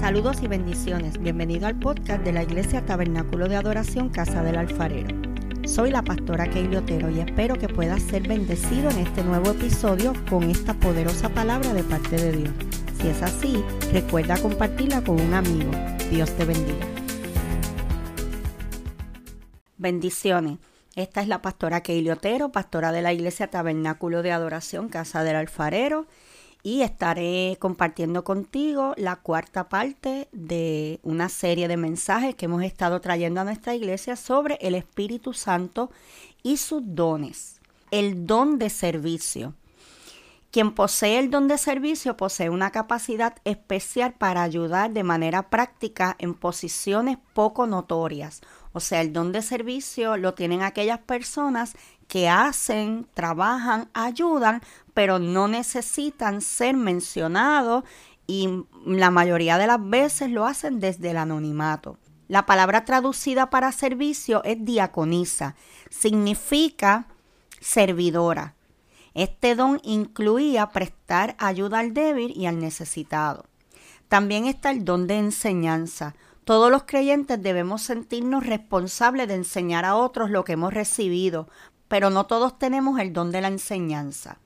Saludos y bendiciones. Bienvenido al podcast de la Iglesia Tabernáculo de Adoración Casa del Alfarero. Soy la pastora Keili Otero y espero que puedas ser bendecido en este nuevo episodio con esta poderosa palabra de parte de Dios. Si es así, recuerda compartirla con un amigo. Dios te bendiga. Bendiciones. Esta es la pastora Keili Otero, pastora de la Iglesia Tabernáculo de Adoración Casa del Alfarero y estaré compartiendo contigo la cuarta parte de una serie de mensajes que hemos estado trayendo a nuestra iglesia sobre el Espíritu Santo y sus dones. El don de servicio. Quien posee el don de servicio posee una capacidad especial para ayudar de manera práctica en posiciones poco notorias. O sea, el don de servicio lo tienen aquellas personas que hacen, trabajan, ayudan, pero no necesitan ser mencionados y la mayoría de las veces lo hacen desde el anonimato. La palabra traducida para servicio es diaconisa, significa servidora. Este don incluía prestar ayuda al débil y al necesitado. También está el don de enseñanza. Todos los creyentes debemos sentirnos responsables de enseñar a otros lo que hemos recibido, pero no todos tenemos el don de la enseñanza.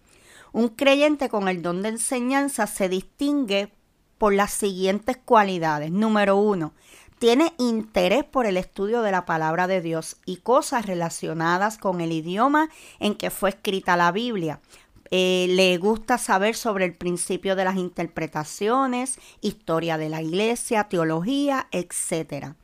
Un creyente con el don de enseñanza se distingue por las siguientes cualidades. Número uno, tiene interés por el estudio de la palabra de Dios y cosas relacionadas con el idioma en que fue escrita la Biblia. Eh, le gusta saber sobre el principio de las interpretaciones, historia de la iglesia, teología, etcétera.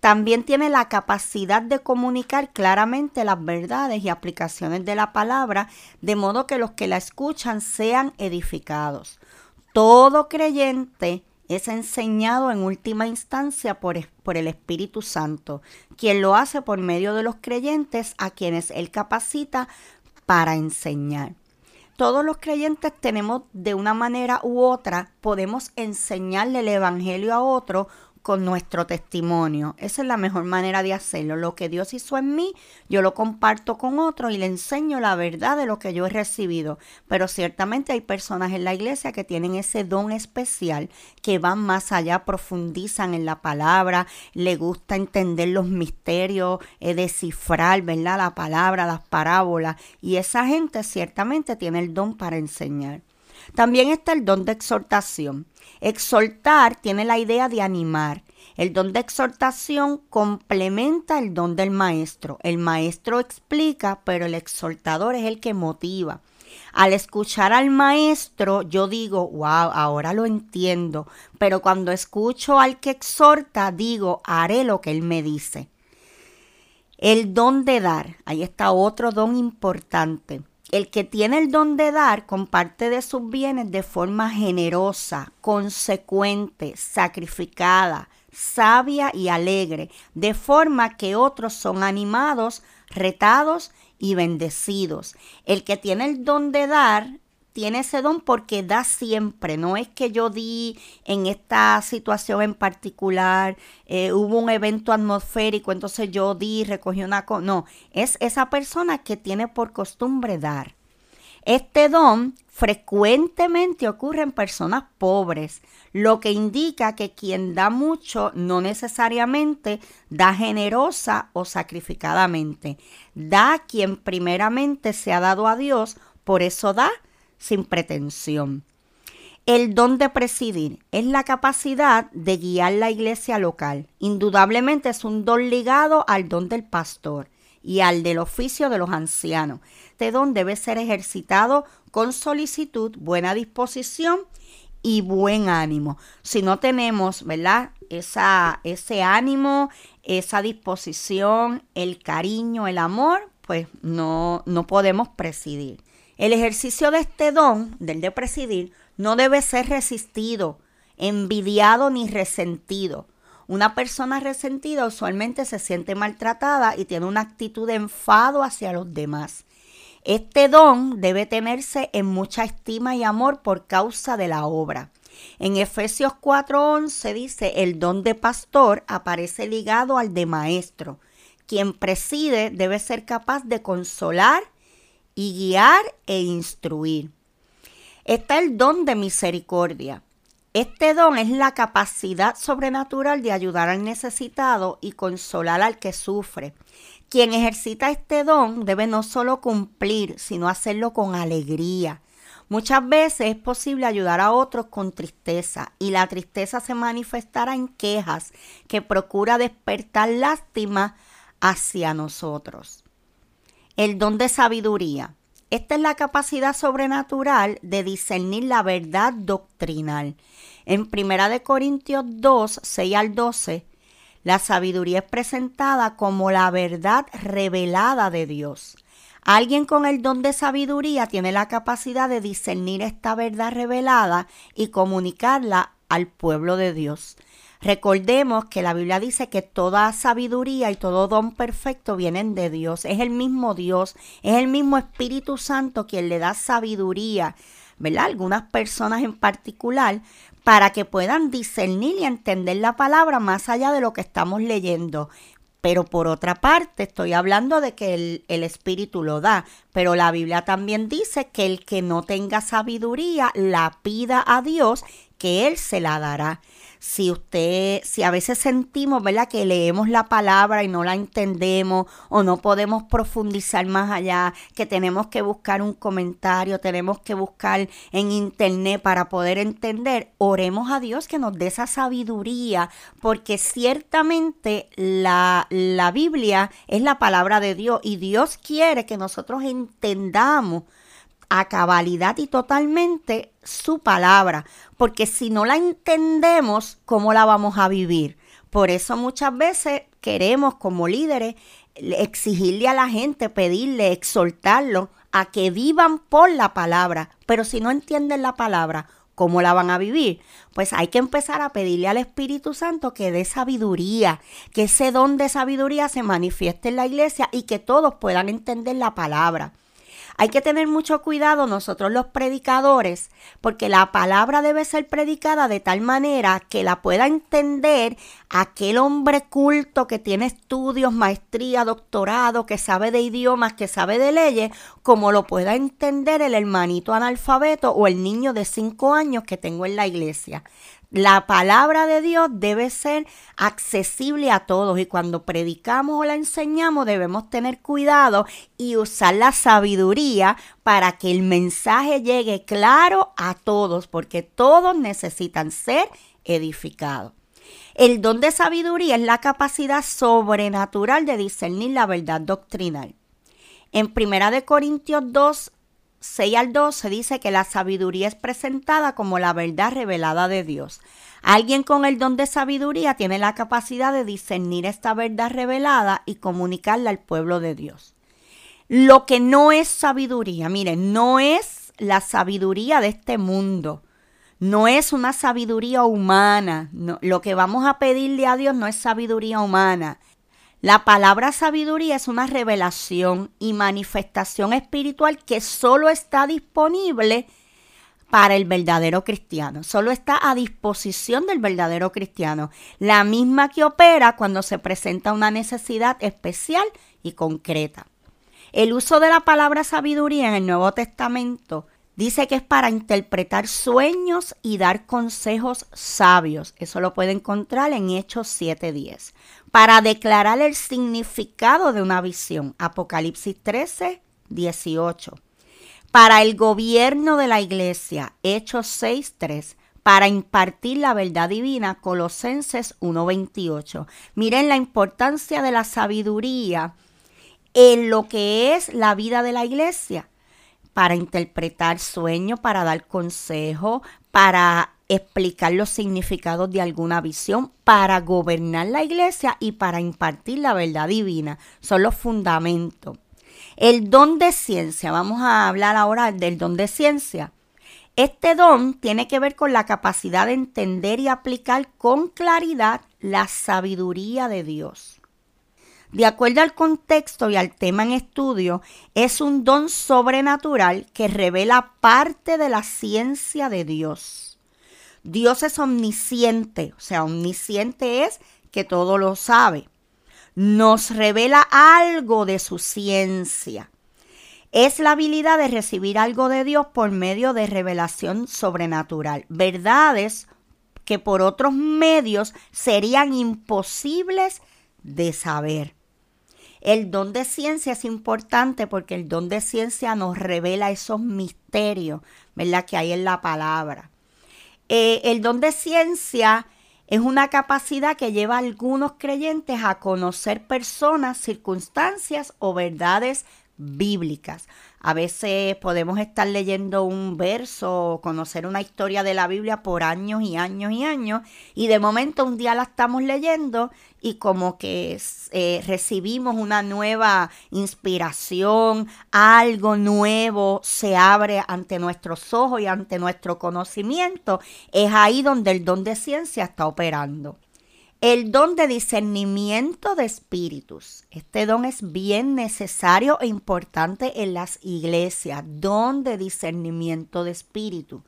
También tiene la capacidad de comunicar claramente las verdades y aplicaciones de la palabra, de modo que los que la escuchan sean edificados. Todo creyente es enseñado en última instancia por, el Espíritu Santo, quien lo hace por medio de los creyentes a quienes Él capacita para enseñar. Todos los creyentes tenemos de una manera u otra, podemos enseñarle el Evangelio a otro con nuestro testimonio. Esa es la mejor manera de hacerlo. Lo que Dios hizo en mí, yo lo comparto con otro y le enseño la verdad de lo que yo he recibido. Pero ciertamente hay personas en la iglesia que tienen ese don especial, que van más allá, profundizan en la palabra, le gusta entender los misterios, eh, descifrar, ¿verdad? La palabra, las parábolas. Y esa gente ciertamente tiene el don para enseñar. También está el don de exhortación. Exhortar tiene la idea de animar. El don de exhortación complementa el don del maestro. El maestro explica, pero el exhortador es el que motiva. Al escuchar al maestro, yo digo, wow, ahora lo entiendo. Pero cuando escucho al que exhorta, digo, haré lo que él me dice. El don de dar, ahí está otro don importante. El que tiene el don de dar comparte de sus bienes de forma generosa, consecuente, sacrificada, sabia y alegre, de forma que otros son animados, retados y bendecidos. El que tiene el don de dar tiene ese don porque da siempre, no es que yo di en esta situación en particular, eh, hubo un evento atmosférico, entonces yo di, recogí una cosa, no, es esa persona que tiene por costumbre dar. Este don frecuentemente ocurre en personas pobres, lo que indica que quien da mucho no necesariamente da generosa o sacrificadamente. Da quien primeramente se ha dado a Dios, por eso da sin pretensión. El don de presidir es la capacidad de guiar la iglesia local. Indudablemente es un don ligado al don del pastor y al del oficio de los ancianos. Este don debe ser ejercitado con solicitud, buena disposición y buen ánimo. Si no tenemos, ¿verdad? Esa, ese ánimo, esa disposición, el cariño, el amor, pues no, no podemos presidir. El ejercicio de este don, del de presidir, no debe ser resistido, envidiado ni resentido. Una persona resentida usualmente se siente maltratada y tiene una actitud de enfado hacia los demás. Este don debe tenerse en mucha estima y amor por causa de la obra. En Efesios 4:11 dice, el don de pastor aparece ligado al de maestro. Quien preside debe ser capaz de consolar y guiar e instruir. Está el don de misericordia. Este don es la capacidad sobrenatural de ayudar al necesitado y consolar al que sufre. Quien ejercita este don debe no solo cumplir, sino hacerlo con alegría. Muchas veces es posible ayudar a otros con tristeza y la tristeza se manifestará en quejas que procura despertar lástima hacia nosotros. El don de sabiduría. Esta es la capacidad sobrenatural de discernir la verdad doctrinal. En 1 Corintios 2, 6 al 12, la sabiduría es presentada como la verdad revelada de Dios. Alguien con el don de sabiduría tiene la capacidad de discernir esta verdad revelada y comunicarla al pueblo de Dios. Recordemos que la Biblia dice que toda sabiduría y todo don perfecto vienen de Dios. Es el mismo Dios, es el mismo Espíritu Santo quien le da sabiduría, ¿verdad? Algunas personas en particular para que puedan discernir y entender la palabra más allá de lo que estamos leyendo. Pero por otra parte, estoy hablando de que el, el, Espíritu lo da, pero la Biblia también dice que el que no tenga sabiduría la pida a Dios, que Él se la dará si usted, si a veces sentimos, ¿verdad? Que leemos la palabra y no la entendemos o no podemos profundizar más allá, que tenemos que buscar un comentario, tenemos que buscar en internet para poder entender, oremos a Dios que nos dé esa sabiduría, porque ciertamente la, la Biblia es la palabra de Dios y Dios quiere que nosotros entendamos a cabalidad y totalmente su palabra, porque si no la entendemos, ¿cómo la vamos a vivir? Por eso muchas veces queremos como líderes exigirle a la gente, pedirle, exhortarlo a que vivan por la palabra, pero si no entienden la palabra, ¿cómo la van a vivir? Pues hay que empezar a pedirle al Espíritu Santo que dé sabiduría, que ese don de sabiduría se manifieste en la iglesia y que todos puedan entender la palabra. Hay que tener mucho cuidado nosotros los predicadores, porque la palabra debe ser predicada de tal manera que la pueda entender aquel hombre culto que tiene estudios, maestría, doctorado, que sabe de idiomas, que sabe de leyes, como lo pueda entender el hermanito analfabeto o el niño de cinco años que tengo en la iglesia. La palabra de Dios debe ser accesible a todos y cuando predicamos o la enseñamos debemos tener cuidado y usar la sabiduría para que el mensaje llegue claro a todos, porque todos necesitan ser edificados. El don de sabiduría es la capacidad sobrenatural de discernir la verdad doctrinal. En 1 Corintios 2, 6 al 12 dice que la sabiduría es presentada como la verdad revelada de Dios. Alguien con el don de sabiduría tiene la capacidad de discernir esta verdad revelada y comunicarla al pueblo de Dios. Lo que no es sabiduría, miren, no es la sabiduría de este mundo. No es una sabiduría humana. lo que vamos a pedirle a Dios no es sabiduría humana. La palabra sabiduría es una revelación y manifestación espiritual que solo está disponible para el verdadero cristiano, solo está a disposición del verdadero cristiano, la misma que opera cuando se presenta una necesidad especial y concreta. El uso de la palabra sabiduría en el Nuevo Testamento Dice que es para interpretar sueños y dar consejos sabios. Eso lo puede encontrar en Hechos 7:10. Para declarar el significado de una visión. Apocalipsis 13, 18. Para el gobierno de la iglesia. Hechos 6:3 para impartir la verdad divina, Colosenses 1:28. Miren la importancia de la sabiduría en lo que es la vida de la iglesia para interpretar sueños, para dar consejo, para explicar los significados de alguna visión, para gobernar la iglesia y para impartir la verdad divina. Son los fundamentos. El don de ciencia, vamos a hablar ahora del don de ciencia. Este don tiene que ver con la capacidad de entender y aplicar con claridad la sabiduría de Dios de acuerdo al contexto y al tema en estudio, es un don sobrenatural que revela parte de la ciencia de Dios. Dios es omnisciente, o sea, omnisciente es que todo lo sabe. Nos revela algo de su ciencia. Es la habilidad de recibir algo de Dios por medio de revelación sobrenatural, verdades que por otros medios serían imposibles de saber. El don de ciencia es importante porque el don de ciencia nos revela esos misterios, ¿verdad? Que hay en la palabra. Eh, el don de ciencia es una capacidad que lleva a algunos creyentes a conocer personas, circunstancias o verdades bíblicas. A veces podemos estar leyendo un verso o conocer una historia de la Biblia por años y años y años y de momento un día la estamos leyendo y como que eh, recibimos una nueva inspiración, algo nuevo se abre ante nuestros ojos y ante nuestro conocimiento. Es ahí donde el don de ciencia está operando. El don de discernimiento de espíritus. Este don es bien necesario e importante en las iglesias. Don de discernimiento de espíritu.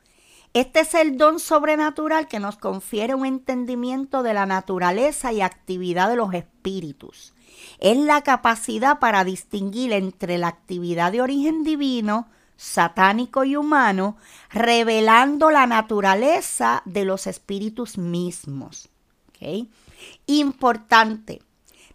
Este es el don sobrenatural que nos confiere un entendimiento de la naturaleza y actividad de los espíritus. Es la capacidad para distinguir entre la actividad de origen divino, satánico y humano, revelando la naturaleza de los espíritus mismos. Importante.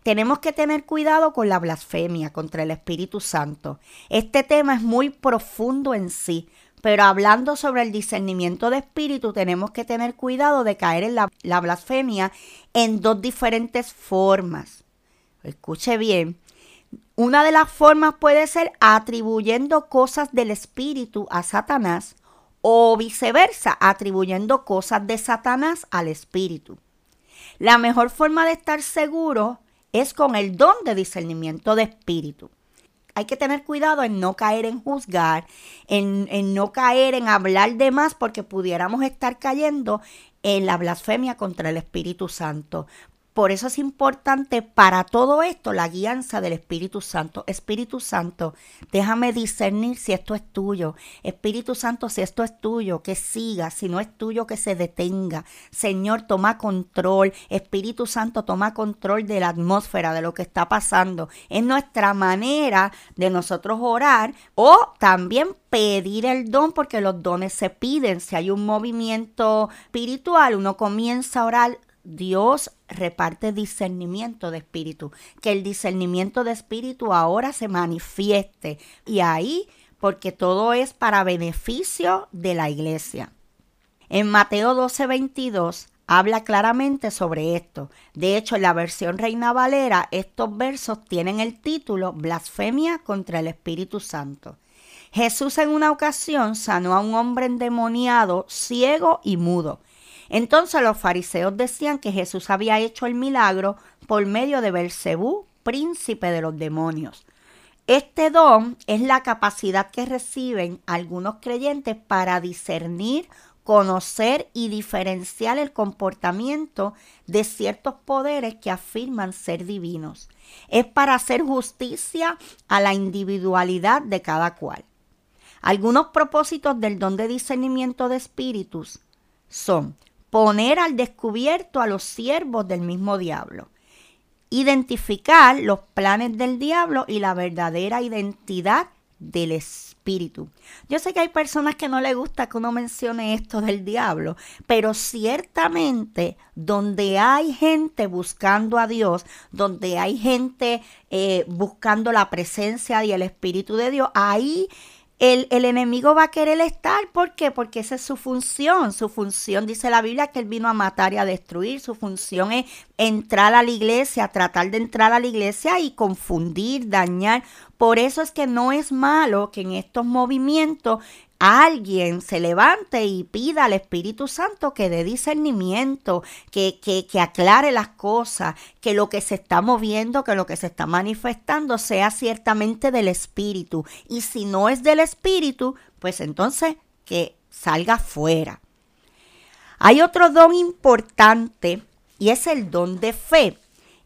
Tenemos que tener cuidado con la blasfemia contra el Espíritu Santo. Este tema es muy profundo en sí, pero hablando sobre el discernimiento de espíritu, tenemos que tener cuidado de caer en la, la, blasfemia en dos diferentes formas. Escuche bien. Una de las formas puede ser atribuyendo cosas del espíritu a Satanás o viceversa, atribuyendo cosas de Satanás al espíritu. La mejor forma de estar seguro es con el don de discernimiento de espíritu. Hay que tener cuidado en no caer en juzgar, en, en no caer en hablar de más porque pudiéramos estar cayendo en la blasfemia contra el Espíritu Santo. Por eso es importante para todo esto la guianza del Espíritu Santo. Espíritu Santo, déjame discernir si esto es tuyo. Espíritu Santo, si esto es tuyo, que siga. Si no es tuyo, que se detenga. Señor, toma control. Espíritu Santo, toma control de la atmósfera, de lo que está pasando. Es nuestra manera de nosotros orar o también pedir el don porque los dones se piden. Si hay un movimiento espiritual, uno comienza a orar Dios reparte discernimiento de espíritu, que el discernimiento de espíritu ahora se manifieste y ahí porque todo es para beneficio de la iglesia. En Mateo 12, 22 habla claramente sobre esto. De hecho, en la versión Reina Valera, estos versos tienen el título Blasfemia contra el Espíritu Santo. Jesús en una ocasión sanó a un hombre endemoniado, ciego y mudo. Entonces los fariseos decían que Jesús había hecho el milagro por medio de Belcebú, príncipe de los demonios. Este don es la capacidad que reciben algunos creyentes para discernir, conocer y diferenciar el comportamiento de ciertos poderes que afirman ser divinos. Es para hacer justicia a la individualidad de cada cual. Algunos propósitos del don de discernimiento de espíritus son poner al descubierto a los siervos del mismo diablo, identificar los planes del diablo y la verdadera identidad del espíritu. Yo sé que hay personas que no les gusta que uno mencione esto del diablo, pero ciertamente donde hay gente buscando a Dios, donde hay gente eh, buscando la presencia y el espíritu de Dios, ahí el, enemigo va a querer estar. ¿Por qué? Porque esa es su función. Su función, dice la Biblia, que él vino a matar y a destruir. Su función es entrar a la iglesia, tratar de entrar a la iglesia y confundir, dañar. Por eso es que no es malo que en estos movimientos alguien se levante y pida al Espíritu Santo que dé discernimiento, que, que, aclare las cosas, que lo que se está moviendo, que lo que se está manifestando sea ciertamente del Espíritu. Y si no es del Espíritu, pues entonces que salga fuera. Hay otro don importante y es el don de fe.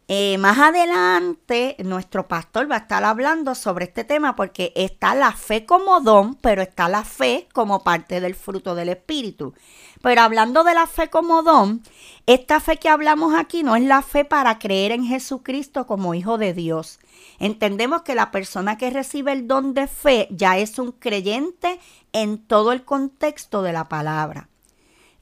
Eh, más adelante, nuestro pastor va a estar hablando sobre este tema porque está la fe como don, pero está la fe como parte del fruto del Espíritu. Pero hablando de la fe como don, esta fe que hablamos aquí no es la fe para creer en Jesucristo como Hijo de Dios. Entendemos que la persona que recibe el don de fe ya es un creyente en todo el contexto de la palabra.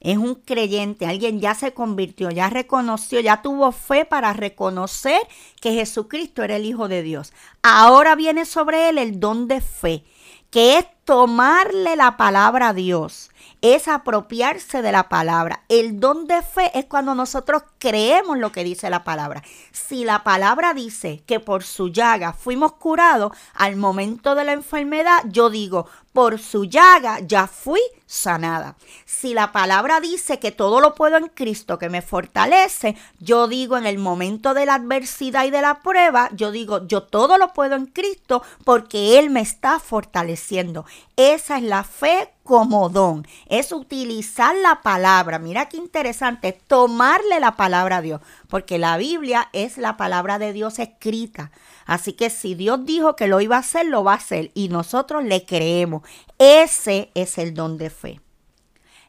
Es un creyente, alguien ya se convirtió, ya reconoció, ya tuvo fe para reconocer que Jesucristo era el Hijo de Dios. Ahora viene sobre él el don de fe, que es tomarle la palabra a Dios es apropiarse de la palabra. El don de fe es cuando nosotros creemos lo que dice la palabra. Si la palabra dice que por su llaga fuimos curados, al momento de la enfermedad, yo digo, por su llaga ya fui sanada. Si la palabra dice que todo lo puedo en Cristo que me fortalece, yo digo en el momento de la adversidad y de la prueba, yo digo, yo todo lo puedo en Cristo porque Él me está fortaleciendo. Esa es la fe como don, es utilizar la palabra. Mira qué interesante, tomarle la palabra a Dios, porque la Biblia es la palabra de Dios escrita. Así que si Dios dijo que lo iba a hacer, lo va a hacer y nosotros le creemos. Ese es el don de fe.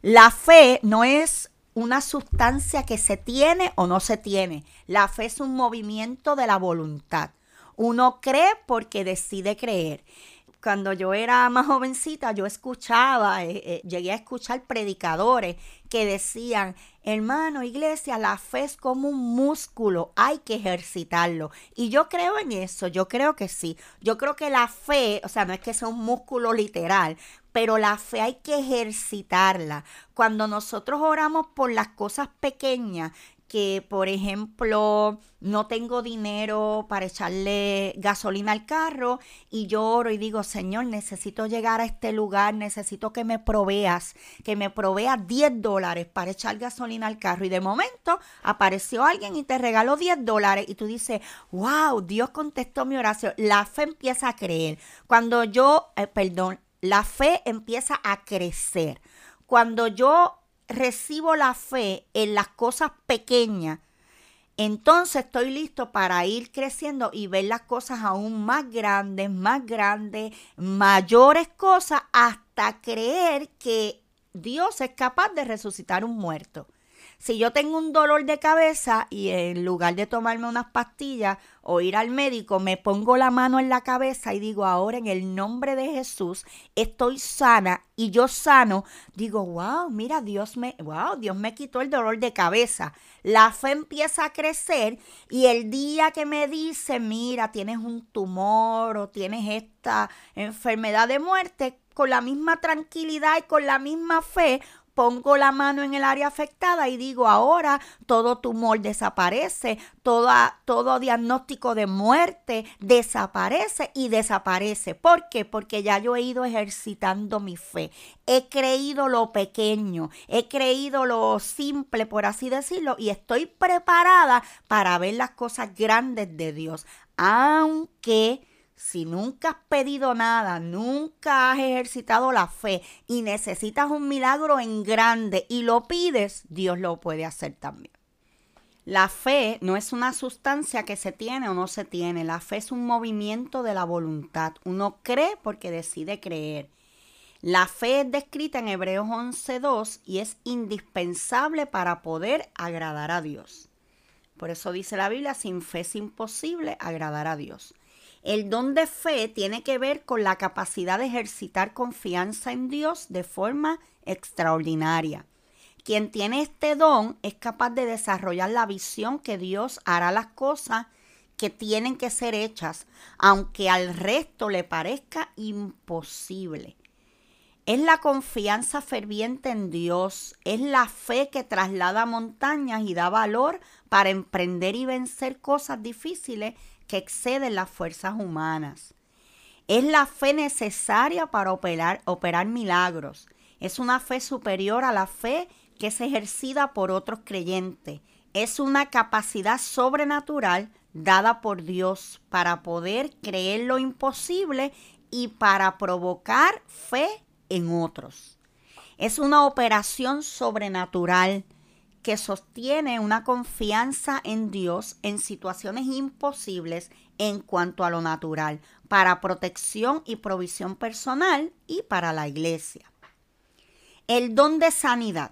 La fe no es una sustancia que se tiene o no se tiene. La fe es un movimiento de la voluntad. Uno cree porque decide creer cuando yo era más jovencita, yo escuchaba, eh, eh, llegué a escuchar predicadores que decían, hermano, iglesia, la fe es como un músculo, hay que ejercitarlo. Y yo creo en eso, yo creo que sí. Yo creo que la fe, o sea, no es que sea un músculo literal, pero la fe hay que ejercitarla. Cuando nosotros oramos por las cosas pequeñas, que, por ejemplo, no tengo dinero para echarle gasolina al carro y lloro y digo, Señor, necesito llegar a este lugar, necesito que me proveas, que me proveas 10 dólares para echar gasolina al carro. Y de momento apareció alguien y te regaló 10 dólares y tú dices, wow, Dios contestó mi oración. La fe empieza a creer. Cuando yo, eh, perdón, la fe empieza a crecer. Cuando yo recibo la fe en las cosas pequeñas, entonces estoy listo para ir creciendo y ver las cosas aún más grandes, más grandes, mayores cosas, hasta creer que Dios es capaz de resucitar un muerto. Si yo tengo un dolor de cabeza y en lugar de tomarme unas pastillas o ir al médico, me pongo la mano en la cabeza y digo, ahora en el nombre de Jesús estoy sana y yo sano, digo, wow, mira, Dios me, wow, Dios me quitó el dolor de cabeza. La fe empieza a crecer y el día que me dice, mira, tienes un tumor o tienes esta enfermedad de muerte, con la misma tranquilidad y con la misma fe, pongo la mano en el área afectada y digo, ahora todo tumor desaparece, todo, todo diagnóstico de muerte desaparece y desaparece. ¿Por qué? Porque ya yo he ido ejercitando mi fe. He creído lo pequeño, he creído lo simple, por así decirlo, y estoy preparada para ver las cosas grandes de Dios. Aunque si nunca has pedido nada, nunca has ejercitado la fe y necesitas un milagro en grande y lo pides, Dios lo puede hacer también. La fe no es una sustancia que se tiene o no se tiene. La fe es un movimiento de la voluntad. Uno cree porque decide creer. La fe es descrita en Hebreos 11.2 y es indispensable para poder agradar a Dios. Por eso dice la Biblia, sin fe es imposible agradar a Dios. El don de fe tiene que ver con la capacidad de ejercitar confianza en Dios de forma extraordinaria. Quien tiene este don es capaz de desarrollar la visión que Dios hará las cosas que tienen que ser hechas, aunque al resto le parezca imposible. Es la confianza ferviente en Dios, es la fe que traslada montañas y da valor para emprender y vencer cosas difíciles que exceden las fuerzas humanas. Es la fe necesaria para operar, operar milagros. Es una fe superior a la fe que es ejercida por otros creyentes. Es una capacidad sobrenatural dada por Dios para poder creer lo imposible y para provocar fe en otros. Es una operación sobrenatural que sostiene una confianza en Dios en situaciones imposibles en cuanto a lo natural, para protección y provisión personal y para la iglesia. El don de sanidad,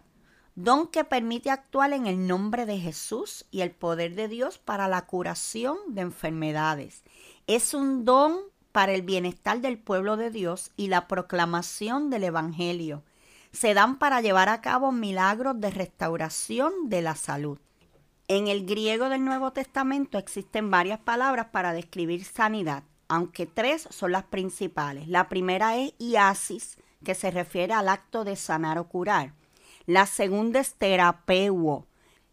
don que permite actuar en el nombre de Jesús y el poder de Dios para la curación de enfermedades. Es un don para el bienestar del pueblo de Dios y la proclamación del Evangelio se dan para llevar a cabo milagros de restauración de la salud. En el griego del Nuevo Testamento existen varias palabras para describir sanidad, aunque tres son las principales. La primera es iasis, que se refiere al acto de sanar o curar. La segunda es terapeuo,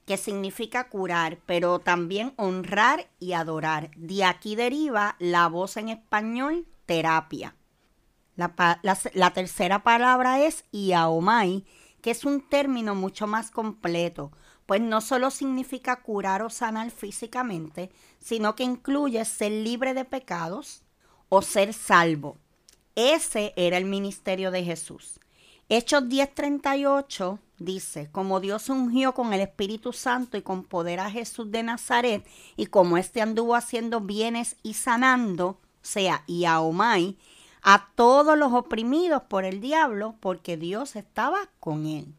que significa curar, pero también honrar y adorar. De aquí deriva la voz en español terapia. La, tercera palabra es iaomai, que es un término mucho más completo, pues no solo significa curar o sanar físicamente, sino que incluye ser libre de pecados o ser salvo. Ese era el ministerio de Jesús. Hechos 10:38 dice, como Dios ungió con el Espíritu Santo y con poder a Jesús de Nazaret, y como éste anduvo haciendo bienes y sanando, o sea, y a todos los oprimidos por el diablo, porque Dios estaba con él.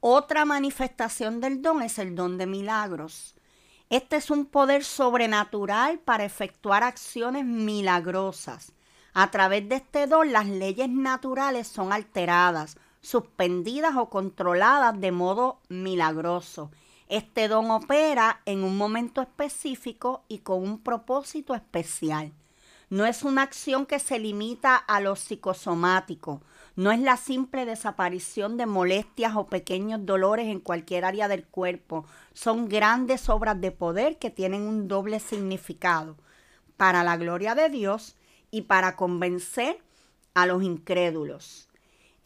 Otra manifestación del don es el don de milagros. Este es un poder sobrenatural para efectuar acciones milagrosas. A través de este don las leyes naturales son alteradas, suspendidas o controladas de modo milagroso. Este don opera en un momento específico y con un propósito especial. No es una acción que se limita a lo psicosomático. No es la simple desaparición de molestias o pequeños dolores en cualquier área del cuerpo. Son grandes obras de poder que tienen un doble significado. Para la gloria de Dios y para convencer a los incrédulos.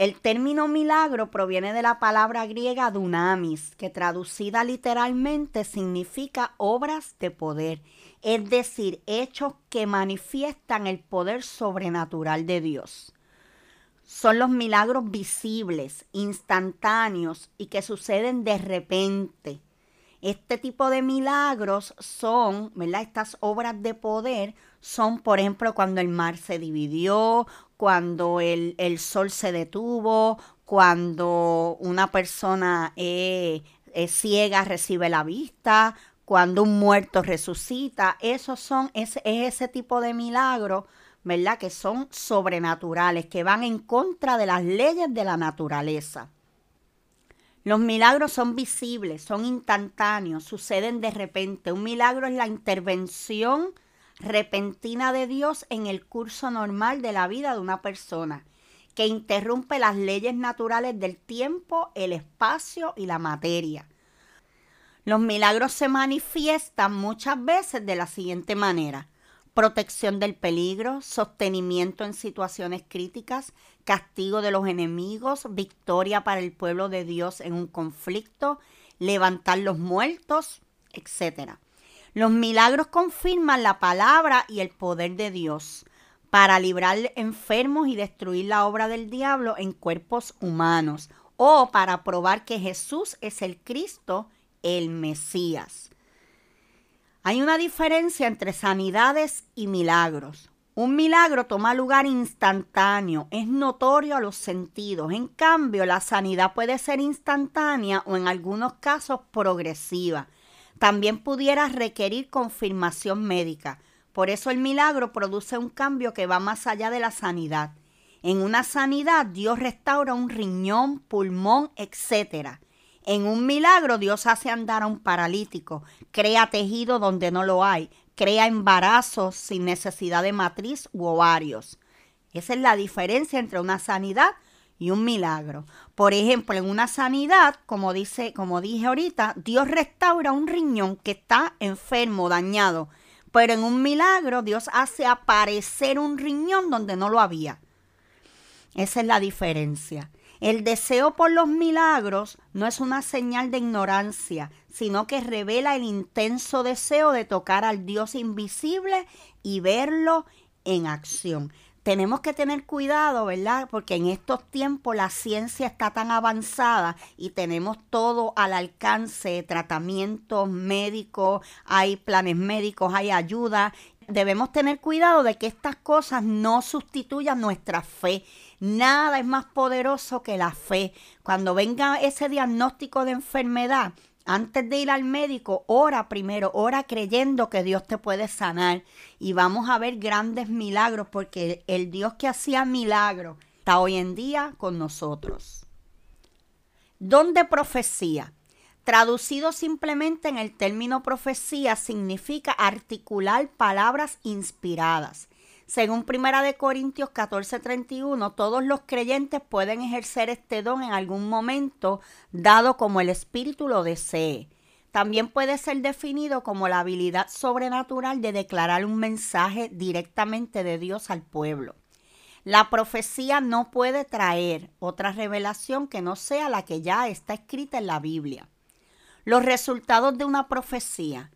El término milagro proviene de la palabra griega dunamis, que traducida literalmente significa obras de poder es decir, hechos que manifiestan el poder sobrenatural de Dios. Son los milagros visibles, instantáneos y que suceden de repente. Este tipo de milagros son, ¿verdad? Estas obras de poder son, por ejemplo, cuando el mar se dividió, cuando el, sol se detuvo, cuando una persona es ciega recibe la vista, cuando un muerto resucita, esos son, es, es ese tipo de milagros, ¿verdad? Que son sobrenaturales, que van en contra de las leyes de la naturaleza. Los milagros son visibles, son instantáneos, suceden de repente. Un milagro es la intervención repentina de Dios en el curso normal de la vida de una persona, que interrumpe las leyes naturales del tiempo, el espacio y la materia. Los milagros se manifiestan muchas veces de la siguiente manera. Protección del peligro, sostenimiento en situaciones críticas, castigo de los enemigos, victoria para el pueblo de Dios en un conflicto, levantar los muertos, etc. Los milagros confirman la palabra y el poder de Dios para librar enfermos y destruir la obra del diablo en cuerpos humanos o para probar que Jesús es el Cristo el Mesías. Hay una diferencia entre sanidades y milagros. Un milagro toma lugar instantáneo, es notorio a los sentidos. En cambio, la sanidad puede ser instantánea o en algunos casos progresiva. También pudiera requerir confirmación médica. Por eso el milagro produce un cambio que va más allá de la sanidad. En una sanidad Dios restaura un riñón, pulmón, etc. En un milagro Dios hace andar a un paralítico, crea tejido donde no lo hay, crea embarazos sin necesidad de matriz u ovarios. Esa es la diferencia entre una sanidad un milagro. Por ejemplo, en una sanidad, como dice, como dije ahorita, Dios restaura un riñón que está enfermo, dañado. Pero en un milagro Dios hace aparecer un riñón donde no lo había. Esa es la diferencia. El deseo por los milagros no es una señal de ignorancia, sino que revela el intenso deseo de tocar al Dios invisible y verlo en acción. Tenemos que tener cuidado, ¿verdad? Porque en estos tiempos la ciencia está tan avanzada y tenemos todo al alcance, tratamientos médicos, hay planes médicos, hay ayuda. Debemos tener cuidado de que estas cosas no sustituyan nuestra fe Nada es más poderoso que la fe. Cuando venga ese diagnóstico de enfermedad, antes de ir al médico, ora primero, ora creyendo que Dios te puede sanar y vamos a ver grandes milagros porque el Dios que hacía milagros está hoy en día con nosotros. Don de profecía. Traducido simplemente en el término profecía significa articular palabras inspiradas. Según Primera de Corintios 14:31, todos los creyentes pueden ejercer este don en algún momento dado como el Espíritu lo desee. También puede ser definido como la habilidad sobrenatural de declarar un mensaje directamente de Dios al pueblo. La profecía no puede traer otra revelación que no sea la que ya está escrita en la Biblia. Los resultados de una profecía.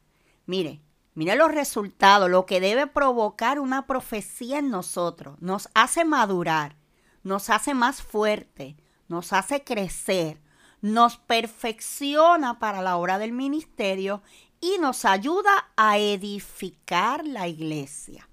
Mire, mire los resultados, lo que debe provocar una profecía en nosotros. Nos hace madurar, nos hace más fuerte, nos hace crecer, nos perfecciona para la obra del ministerio y nos ayuda a edificar la iglesia.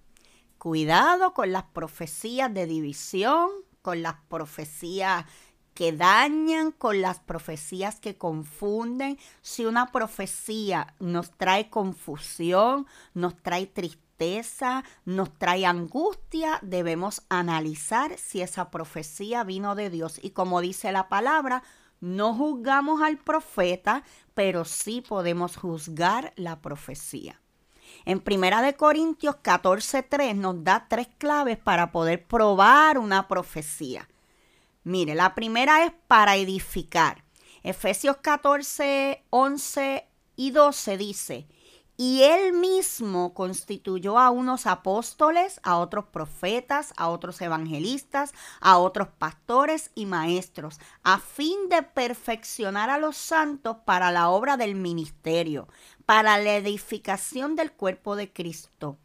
Cuidado con las profecías de división, con las profecías que dañan, con las profecías que confunden. Si una profecía nos trae confusión, nos trae tristeza, nos trae angustia, debemos analizar si esa profecía vino de Dios. Y como dice la palabra, no juzgamos al profeta, pero sí podemos juzgar la profecía. En Primera de Corintios 14:3 nos da tres claves para poder probar una profecía. Mire, la primera es para edificar. Efesios 14, 11 y 12 dice, y él mismo constituyó a unos apóstoles, a otros profetas, a otros evangelistas, a otros pastores y maestros, a fin de perfeccionar a los santos para la obra del ministerio, para la edificación del cuerpo de Cristo.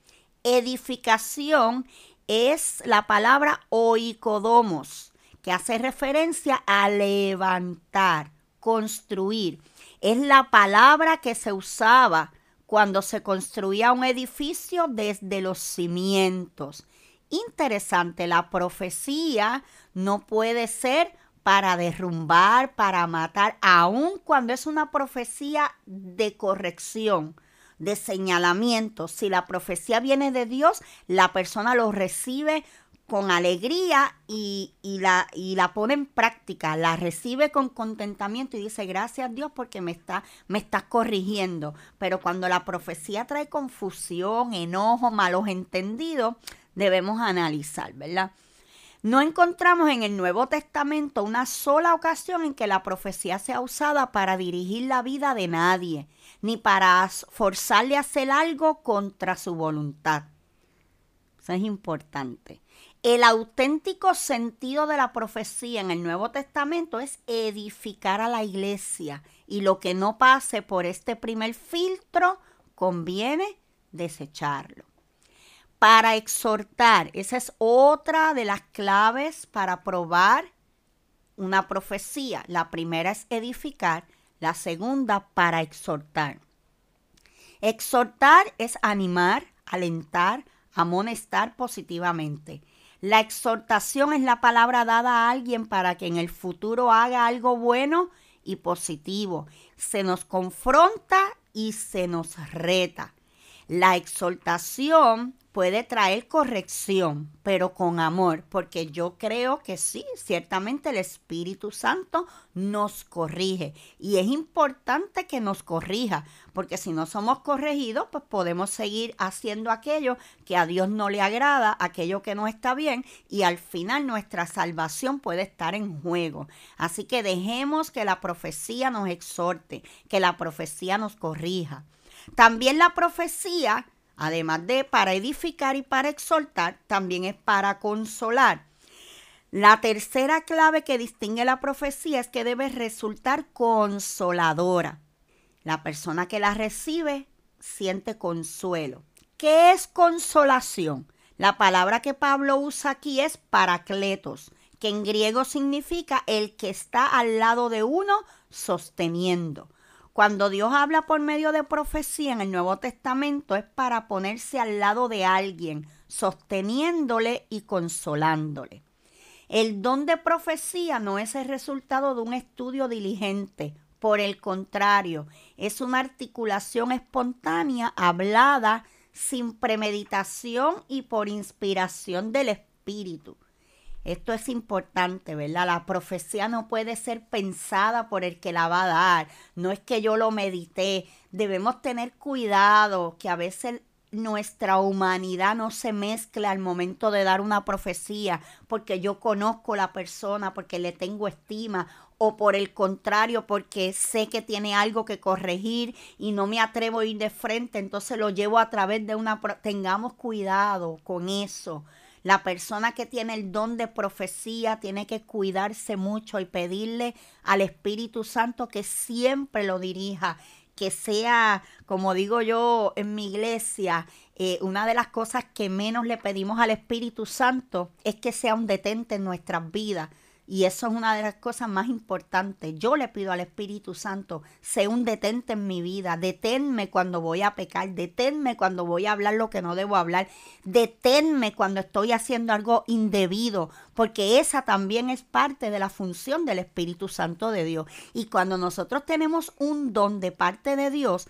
Edificación es la palabra oikodomos, que hace referencia a levantar, construir. Es la palabra que se usaba cuando se construía un edificio desde los cimientos. Interesante, la profecía no puede ser para derrumbar, para matar, aun cuando es una profecía de corrección, de señalamiento. Si la profecía viene de Dios, la persona lo recibe con alegría y, la, y la pone en práctica, la recibe con contentamiento y dice, gracias Dios porque me está, me estás corrigiendo. Pero cuando la profecía trae confusión, enojo, malos entendidos, debemos analizar, ¿verdad? No encontramos en el Nuevo Testamento una sola ocasión en que la profecía sea usada para dirigir la vida de nadie, ni para forzarle a hacer algo contra su voluntad. Eso es importante. El auténtico sentido de la profecía en el Nuevo Testamento es edificar a la iglesia y lo que no pase por este primer filtro conviene desecharlo. Para exhortar, esa es otra de las claves para probar una profecía. La primera es edificar, la segunda para exhortar. Exhortar es animar, alentar, amonestar positivamente. La exhortación es la palabra dada a alguien para que en el futuro haga algo bueno y positivo. Se nos confronta y se nos reta. La exhortación puede traer corrección, pero con amor, porque yo creo que sí, ciertamente el Espíritu Santo nos corrige y es importante que nos corrija, porque si no somos corregidos, pues podemos seguir haciendo aquello que a Dios no le agrada, aquello que no está bien y al final nuestra salvación puede estar en juego. Así que dejemos que la profecía nos exhorte, que la profecía nos corrija. También la profecía Además de para edificar y para exhortar, también es para consolar. La tercera clave que distingue la profecía es que debe resultar consoladora. La persona que la recibe siente consuelo. ¿Qué es consolación? La palabra que Pablo usa aquí es paracletos, que en griego significa el que está al lado de uno sosteniendo. Cuando Dios habla por medio de profecía en el Nuevo Testamento es para ponerse al lado de alguien, sosteniéndole y consolándole. El don de profecía no es el resultado de un estudio diligente, por el contrario, es una articulación espontánea, hablada, sin premeditación y por inspiración del Espíritu. Esto es importante, ¿verdad? La profecía no puede ser pensada por el que la va a dar. No es que yo lo medité. Debemos tener cuidado que a veces nuestra humanidad no se mezcla al momento de dar una profecía porque yo conozco la persona, porque le tengo estima o por el contrario porque sé que tiene algo que corregir y no me atrevo a ir de frente, entonces lo llevo a través de una... Tengamos cuidado con eso. La persona que tiene el don de profecía tiene que cuidarse mucho y pedirle al Espíritu Santo que siempre lo dirija, que sea, como digo yo en mi iglesia, eh, una de las cosas que menos le pedimos al Espíritu Santo es que sea un detente en nuestras vidas y eso es una de las cosas más importantes. Yo le pido al Espíritu Santo, sé un detente en mi vida, deténme cuando voy a pecar, deténme cuando voy a hablar lo que no debo hablar, deténme cuando estoy haciendo algo indebido, porque esa también es parte de la función del Espíritu Santo de Dios. Y cuando nosotros tenemos un don de parte de Dios,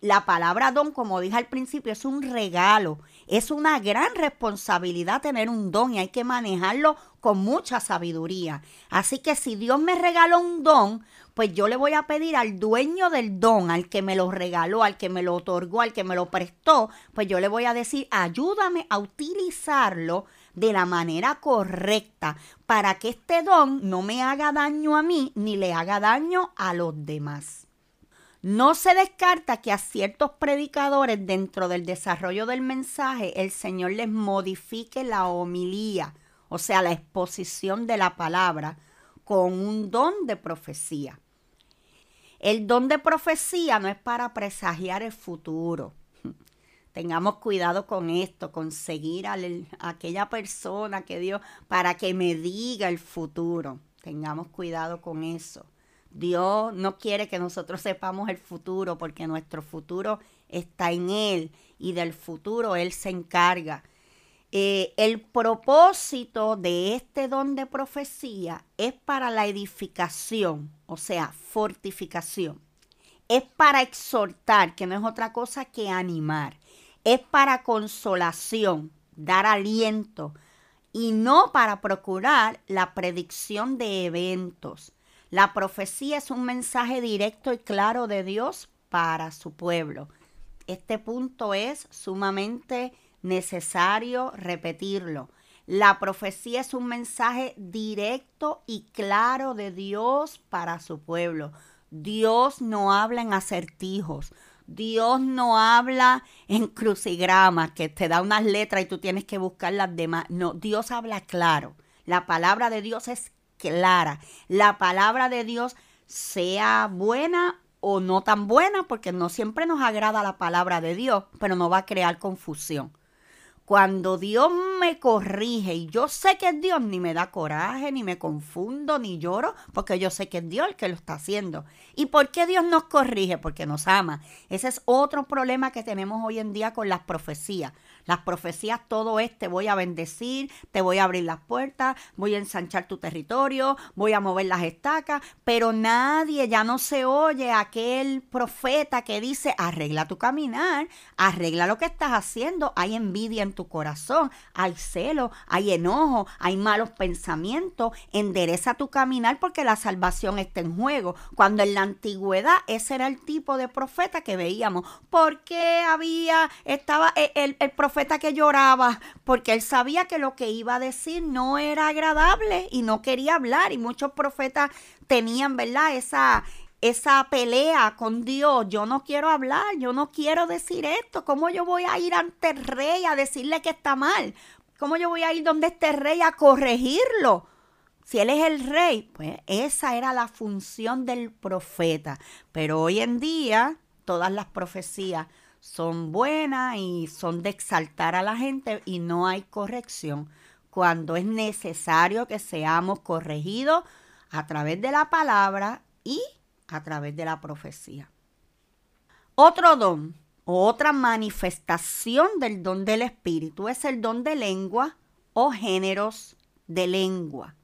la palabra don, como dije al principio, es un regalo. Es una gran responsabilidad tener un don y hay que manejarlo con mucha sabiduría. Así que si Dios me regaló un don, pues yo le voy a pedir al dueño del don, al que me lo regaló, al que me lo otorgó, al que me lo prestó, pues yo le voy a decir, ayúdame a utilizarlo de la manera correcta para que este don no me haga daño a mí ni le haga daño a los demás. No se descarta que a ciertos predicadores dentro del desarrollo del mensaje el Señor les modifique la homilía, o sea, la exposición de la palabra, con un don de profecía. El don de profecía no es para presagiar el futuro. Tengamos cuidado con esto, con seguir a, aquella persona que Dios para que me diga el futuro. Tengamos cuidado con eso. Dios no quiere que nosotros sepamos el futuro porque nuestro futuro está en Él y del futuro Él se encarga. Eh, el propósito de este don de profecía es para la edificación, o sea, fortificación. Es para exhortar, que no es otra cosa que animar. Es para consolación, dar aliento y no para procurar la predicción de eventos la profecía es un mensaje directo y claro de Dios para su pueblo. Este punto es sumamente necesario repetirlo. La profecía es un mensaje directo y claro de Dios para su pueblo. Dios no habla en acertijos. Dios no habla en crucigramas que te da unas letras y tú tienes que buscar las demás. No, Dios habla claro. La palabra de Dios es clara. La palabra de Dios sea buena o no tan buena, porque no siempre nos agrada la palabra de Dios, pero no va a crear confusión. Cuando Dios me corrige y yo sé que es Dios, ni me da coraje, ni me confundo, ni lloro, porque yo sé que es Dios el que lo está haciendo. ¿Y por qué Dios nos corrige? Porque nos ama. Ese es otro problema que tenemos hoy en día con las profecías. Las profecías, todo es, te voy a bendecir, te voy a abrir las puertas, voy a ensanchar tu territorio, voy a mover las estacas, pero nadie, ya no se oye aquel profeta que dice, arregla tu caminar, arregla lo que estás haciendo, hay envidia en tu corazón, hay celo, hay enojo, hay malos pensamientos, endereza tu caminar porque la salvación está en juego. Cuando en la antigüedad ese era el tipo de profeta que veíamos, porque había, estaba el, el, el profeta que lloraba porque él sabía que lo que iba a decir no era agradable y no quería hablar y muchos profetas tenían, ¿verdad? Esa, esa pelea con Dios. Yo no quiero hablar, yo no quiero decir esto. ¿Cómo yo voy a ir ante el rey a decirle que está mal? ¿Cómo yo voy a ir donde este rey a corregirlo? Si él es el rey, pues esa era la función del profeta. Pero hoy en día todas las profecías son buenas y son de exaltar a la gente y no hay corrección cuando es necesario que seamos corregidos a través de la palabra y a través de la profecía. Otro don, otra manifestación del don del Espíritu es el don de lengua o géneros de lengua.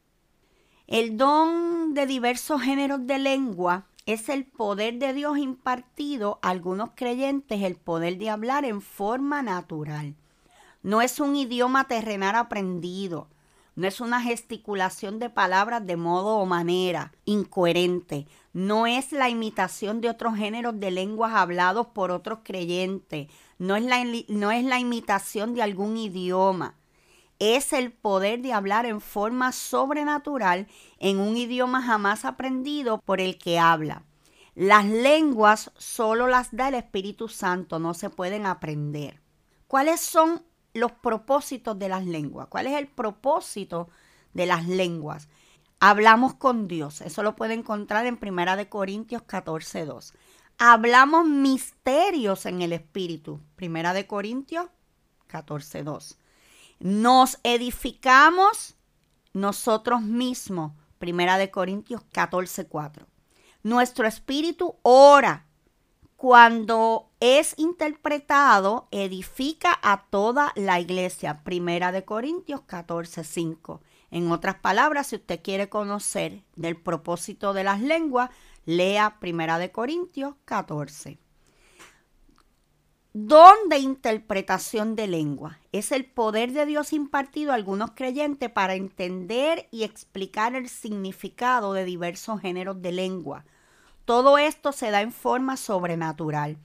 El don de diversos géneros de lengua es el poder de Dios impartido a algunos creyentes, el poder de hablar en forma natural. No es un idioma terrenal aprendido. no es una gesticulación de palabras de modo o manera incoherente, no es la imitación de otros géneros de lenguas hablados por otros creyentes, no es la, no es la imitación de algún idioma, es el poder de hablar en forma sobrenatural en un idioma jamás aprendido por el que habla. Las lenguas solo las da el Espíritu Santo, no se pueden aprender. ¿Cuáles son los propósitos de las lenguas? ¿Cuál es el propósito de las lenguas? Hablamos con Dios, eso lo puede encontrar en Primera de Corintios 14, 2. Hablamos misterios en el Espíritu, Primera de Corintios 14, 2. Nos edificamos nosotros mismos, Primera de Corintios 14, 4. Nuestro espíritu ora. Cuando es interpretado, edifica a toda la iglesia. Primera de Corintios 14, 5. En otras palabras, si usted quiere conocer del propósito de las lenguas, lea Primera de Corintios 14. Don de interpretación de lengua es el poder de Dios impartido a algunos creyentes para entender y explicar el significado de diversos géneros de lengua. Todo esto se da en forma sobrenatural.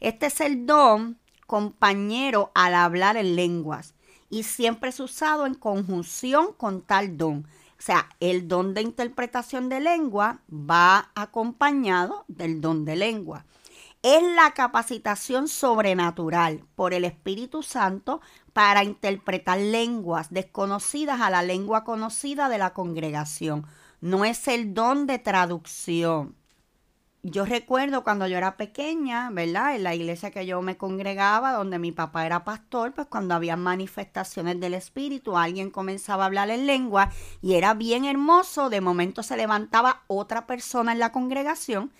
Este es el don compañero al hablar en lenguas y siempre es usado en conjunción con tal don. O sea, el don de interpretación de lengua va acompañado del don de lengua es la capacitación sobrenatural por el Espíritu Santo para interpretar lenguas desconocidas a la lengua conocida de la congregación. No es el don de traducción. Yo recuerdo cuando yo era pequeña, ¿verdad? En la iglesia que yo me congregaba, donde mi papá era pastor, pues cuando había manifestaciones del Espíritu, alguien comenzaba a hablar en lengua y era bien hermoso. De momento se levantaba otra persona en la congregación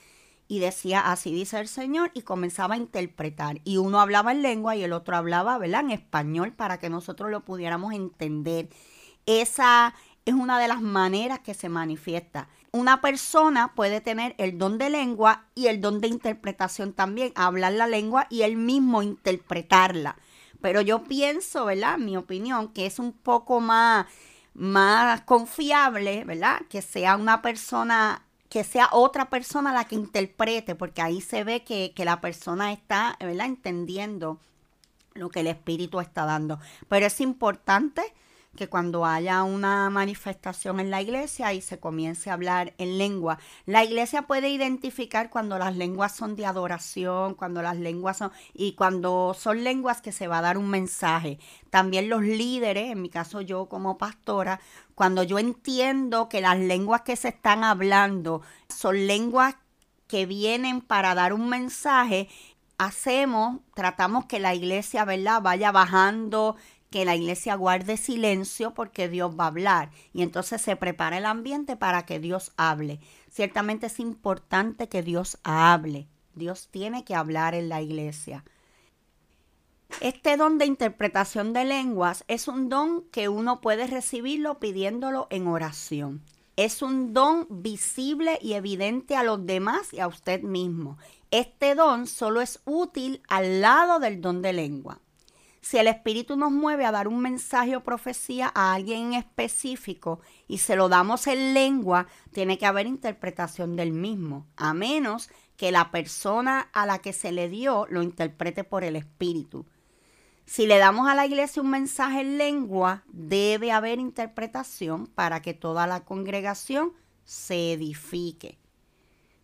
y decía, así dice el Señor, y comenzaba a interpretar. Y uno hablaba en lengua y el otro hablaba, ¿verdad?, en español para que nosotros lo pudiéramos entender. Esa es una de las maneras que se manifiesta. Una persona puede tener el don de lengua y el don de interpretación también, hablar la lengua y él mismo interpretarla. Pero yo pienso, ¿verdad? Mi opinión, que es un poco más, más confiable, ¿verdad? Que sea una persona que sea otra persona la que interprete, porque ahí se ve que, la persona está, ¿verdad? Entendiendo lo que el espíritu está dando. Pero es importante que cuando haya una manifestación en la iglesia y se comience a hablar en lengua, la iglesia puede identificar cuando las lenguas son de adoración, cuando las lenguas son y cuando son lenguas que se va a dar un mensaje. También los líderes, en mi caso yo como pastora, cuando yo entiendo que las lenguas que se están hablando son lenguas que vienen para dar un mensaje, hacemos, tratamos que la iglesia, ¿verdad?, vaya bajando, que la iglesia guarde silencio porque Dios va a hablar. Y entonces se prepara el ambiente para que Dios hable. Ciertamente es importante que Dios hable. Dios tiene que hablar en la iglesia. Este don de interpretación de lenguas es un don que uno puede recibirlo pidiéndolo en oración. Es un don visible y evidente a los demás y a usted mismo. Este don solo es útil al lado del don de lengua. Si el Espíritu nos mueve a dar un mensaje o profecía a alguien en específico y se lo damos en lengua, tiene que haber interpretación del mismo, a menos que la persona a la que se le dio lo interprete por el Espíritu. Si le damos a la iglesia un mensaje en lengua, debe haber interpretación para que toda la congregación se edifique.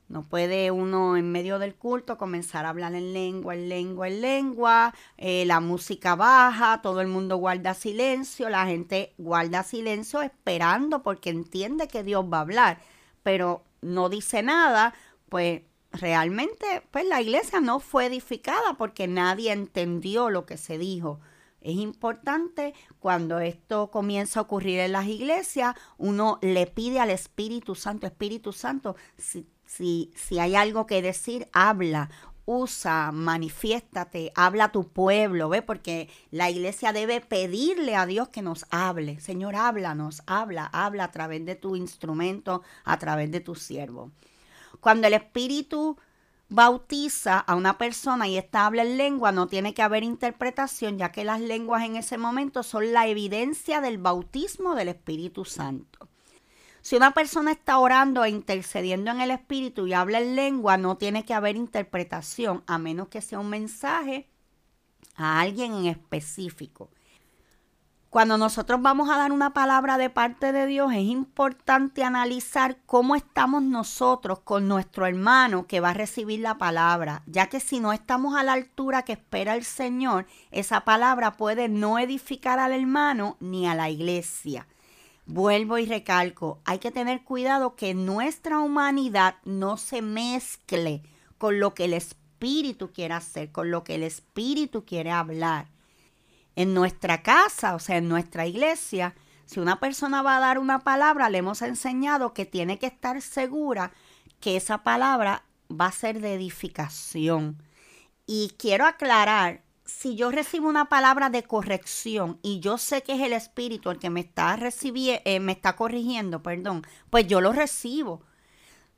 No puede uno en medio del culto comenzar a hablar en lengua, en lengua, en lengua, eh, la música baja, todo el mundo guarda silencio, la gente guarda silencio esperando porque entiende que Dios va a hablar, pero no dice nada, pues realmente pues la iglesia no fue edificada porque nadie entendió lo que se dijo. Es importante cuando esto comienza a ocurrir en las iglesias, uno le pide al Espíritu Santo, Espíritu Santo, si, si, hay algo que decir, habla, usa, manifiéstate, habla a tu pueblo, ¿ve? Porque la iglesia debe pedirle a Dios que nos hable. Señor, háblanos, habla, habla a través de tu instrumento, a través de tu siervo. Cuando el Espíritu bautiza a una persona y esta habla en lengua, no tiene que haber interpretación, ya que las lenguas en ese momento son la evidencia del bautismo del Espíritu Santo. Si una persona está orando e intercediendo en el Espíritu y habla en lengua, no tiene que haber interpretación, a menos que sea un mensaje a alguien en específico. Cuando nosotros vamos a dar una palabra de parte de Dios, es importante analizar cómo estamos nosotros con nuestro hermano que va a recibir la palabra, ya que si no estamos a la altura que espera el Señor, esa palabra puede no edificar al hermano ni a la iglesia. Vuelvo y recalco, hay que tener cuidado que nuestra humanidad no se mezcle con lo que el Espíritu quiere hacer, con lo que el Espíritu quiere hablar en nuestra casa, o sea, en nuestra iglesia, si una persona va a dar una palabra, le hemos enseñado que tiene que estar segura que esa palabra va a ser de edificación. Y quiero aclarar, si yo recibo una palabra de corrección y yo sé que es el Espíritu el que me está eh, me está corrigiendo, perdón, pues yo lo recibo.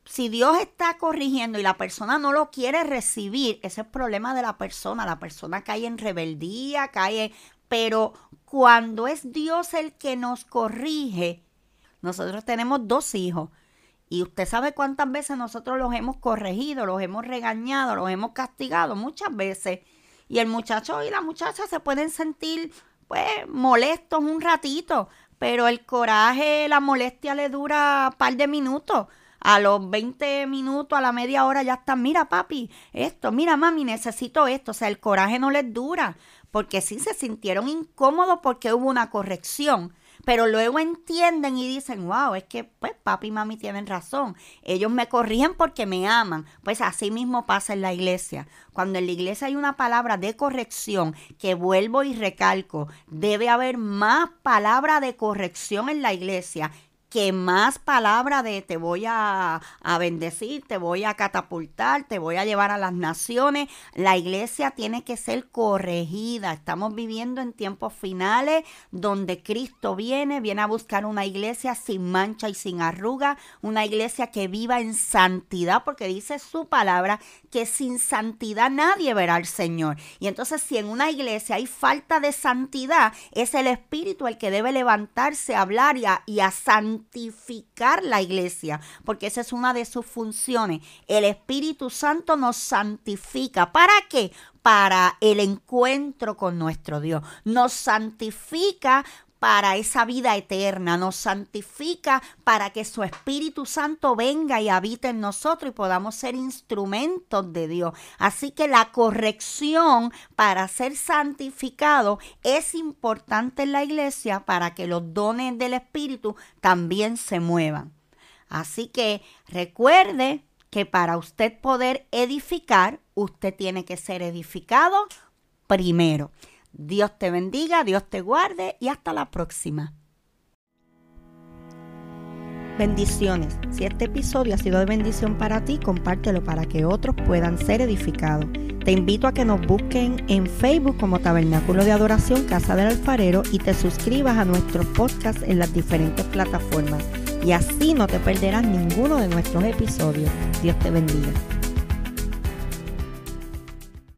Si Dios está corrigiendo y la persona no lo quiere recibir, ese es el problema de la persona. La persona cae en rebeldía, cae... Pero cuando es Dios el que nos corrige, nosotros tenemos dos hijos. Y usted sabe cuántas veces nosotros los hemos corregido, los hemos regañado, los hemos castigado, muchas veces. Y el muchacho y la muchacha se pueden sentir, pues, molestos un ratito, pero el coraje, la molestia le dura un par de minutos a los 20 minutos, a la media hora ya están, mira papi, esto, mira mami, necesito esto. O sea, el coraje no les dura, porque sí se sintieron incómodos porque hubo una corrección. Pero luego entienden y dicen, wow, es que pues papi y mami tienen razón. Ellos me corrigen porque me aman. Pues así mismo pasa en la iglesia. Cuando en la iglesia hay una palabra de corrección, que vuelvo y recalco, debe haber más palabra de corrección en la iglesia que más palabra de te voy a, a, bendecir, te voy a catapultar, te voy a llevar a las naciones. La iglesia tiene que ser corregida. Estamos viviendo en tiempos finales donde Cristo viene, viene a buscar una iglesia sin mancha y sin arruga, una iglesia que viva en santidad, porque dice su palabra que sin santidad nadie verá al Señor. Y entonces si en una iglesia hay falta de santidad, es el Espíritu el que debe levantarse, hablar y a, y a santificar la iglesia, porque esa es una de sus funciones. El Espíritu Santo nos santifica. ¿Para qué? Para el encuentro con nuestro Dios. Nos santifica para esa vida eterna, nos santifica para que su Espíritu Santo venga y habite en nosotros y podamos ser instrumentos de Dios. Así que la corrección para ser santificado es importante en la iglesia para que los dones del Espíritu también se muevan. Así que recuerde que para usted poder edificar, usted tiene que ser edificado primero. Dios te bendiga, Dios te guarde y hasta la próxima. Bendiciones. Si este episodio ha sido de bendición para ti, compártelo para que otros puedan ser edificados. Te invito a que nos busquen en Facebook como Tabernáculo de Adoración Casa del Alfarero y te suscribas a nuestros podcasts en las diferentes plataformas. Y así no te perderás ninguno de nuestros episodios. Dios te bendiga.